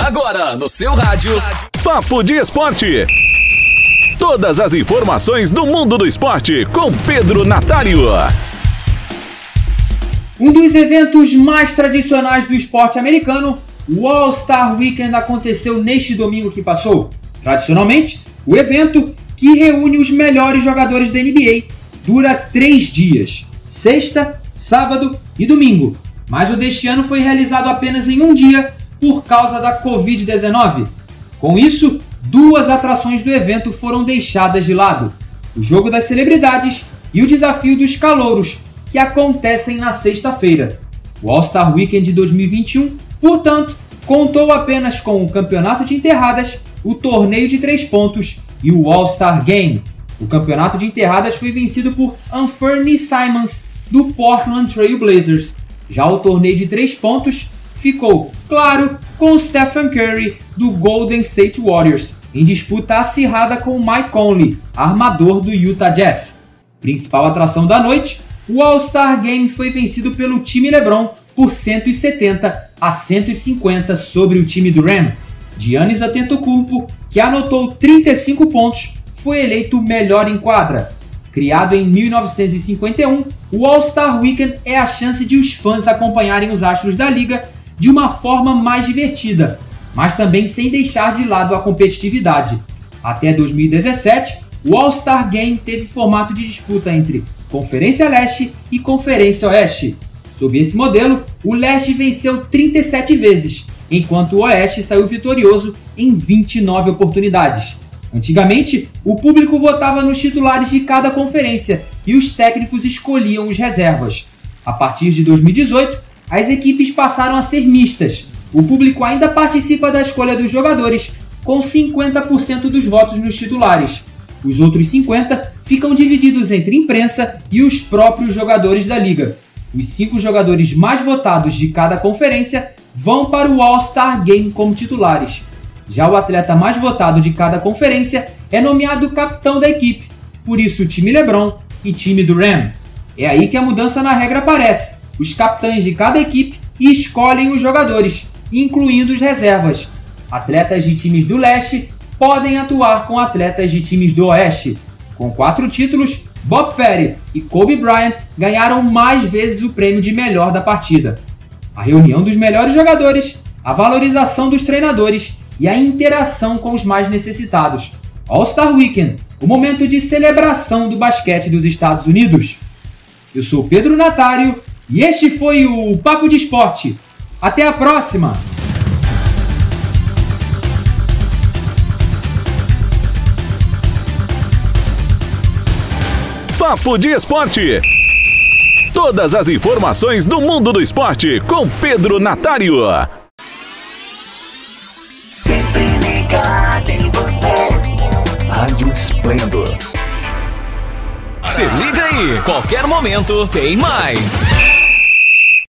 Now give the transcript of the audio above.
Agora no seu rádio. Papo de Esporte. Todas as informações do mundo do esporte com Pedro Natário. Um dos eventos mais tradicionais do esporte americano, o All-Star Weekend aconteceu neste domingo que passou. Tradicionalmente, o evento, que reúne os melhores jogadores da NBA, dura três dias: sexta, sábado e domingo. Mas o deste ano foi realizado apenas em um dia por causa da Covid-19. Com isso, duas atrações do evento foram deixadas de lado: o Jogo das Celebridades e o Desafio dos Calouros, que acontecem na sexta-feira. O All-Star Weekend de 2021, portanto, contou apenas com o Campeonato de Enterradas, o Torneio de Três Pontos e o All-Star Game. O Campeonato de Enterradas foi vencido por Anferny Simons, do Portland Trail Blazers. Já o Torneio de Três Pontos ficou, claro, com Stephen Curry do Golden State Warriors, em disputa acirrada com Mike Conley, armador do Utah Jazz. Principal atração da noite, o All-Star Game foi vencido pelo time LeBron por 170 a 150 sobre o time do Ram. Giannis Antetokounmpo, que anotou 35 pontos, foi eleito o melhor em quadra. Criado em 1951, o All-Star Weekend é a chance de os fãs acompanharem os astros da liga de uma forma mais divertida, mas também sem deixar de lado a competitividade. Até 2017, o All-Star Game teve formato de disputa entre Conferência Leste e Conferência Oeste. Sob esse modelo, o Leste venceu 37 vezes, enquanto o Oeste saiu vitorioso em 29 oportunidades. Antigamente, o público votava nos titulares de cada conferência e os técnicos escolhiam os reservas. A partir de 2018, as equipes passaram a ser mistas. O público ainda participa da escolha dos jogadores, com 50% dos votos nos titulares. Os outros 50% ficam divididos entre imprensa e os próprios jogadores da liga. Os cinco jogadores mais votados de cada conferência vão para o All-Star Game como titulares. Já o atleta mais votado de cada conferência é nomeado capitão da equipe, por isso time LeBron e time do Ram. É aí que a mudança na regra aparece os capitães de cada equipe e escolhem os jogadores, incluindo os reservas. Atletas de times do leste podem atuar com atletas de times do oeste. Com quatro títulos, Bob Petty e Kobe Bryant ganharam mais vezes o prêmio de melhor da partida. A reunião dos melhores jogadores, a valorização dos treinadores e a interação com os mais necessitados. All-Star Weekend, o momento de celebração do basquete dos Estados Unidos. Eu sou Pedro Natário e este foi o Papo de Esporte. Até a próxima! Papo de Esporte. Todas as informações do mundo do esporte com Pedro Natário. Sempre ligado em você. Rádio Esplendor. Se liga aí, qualquer momento tem mais.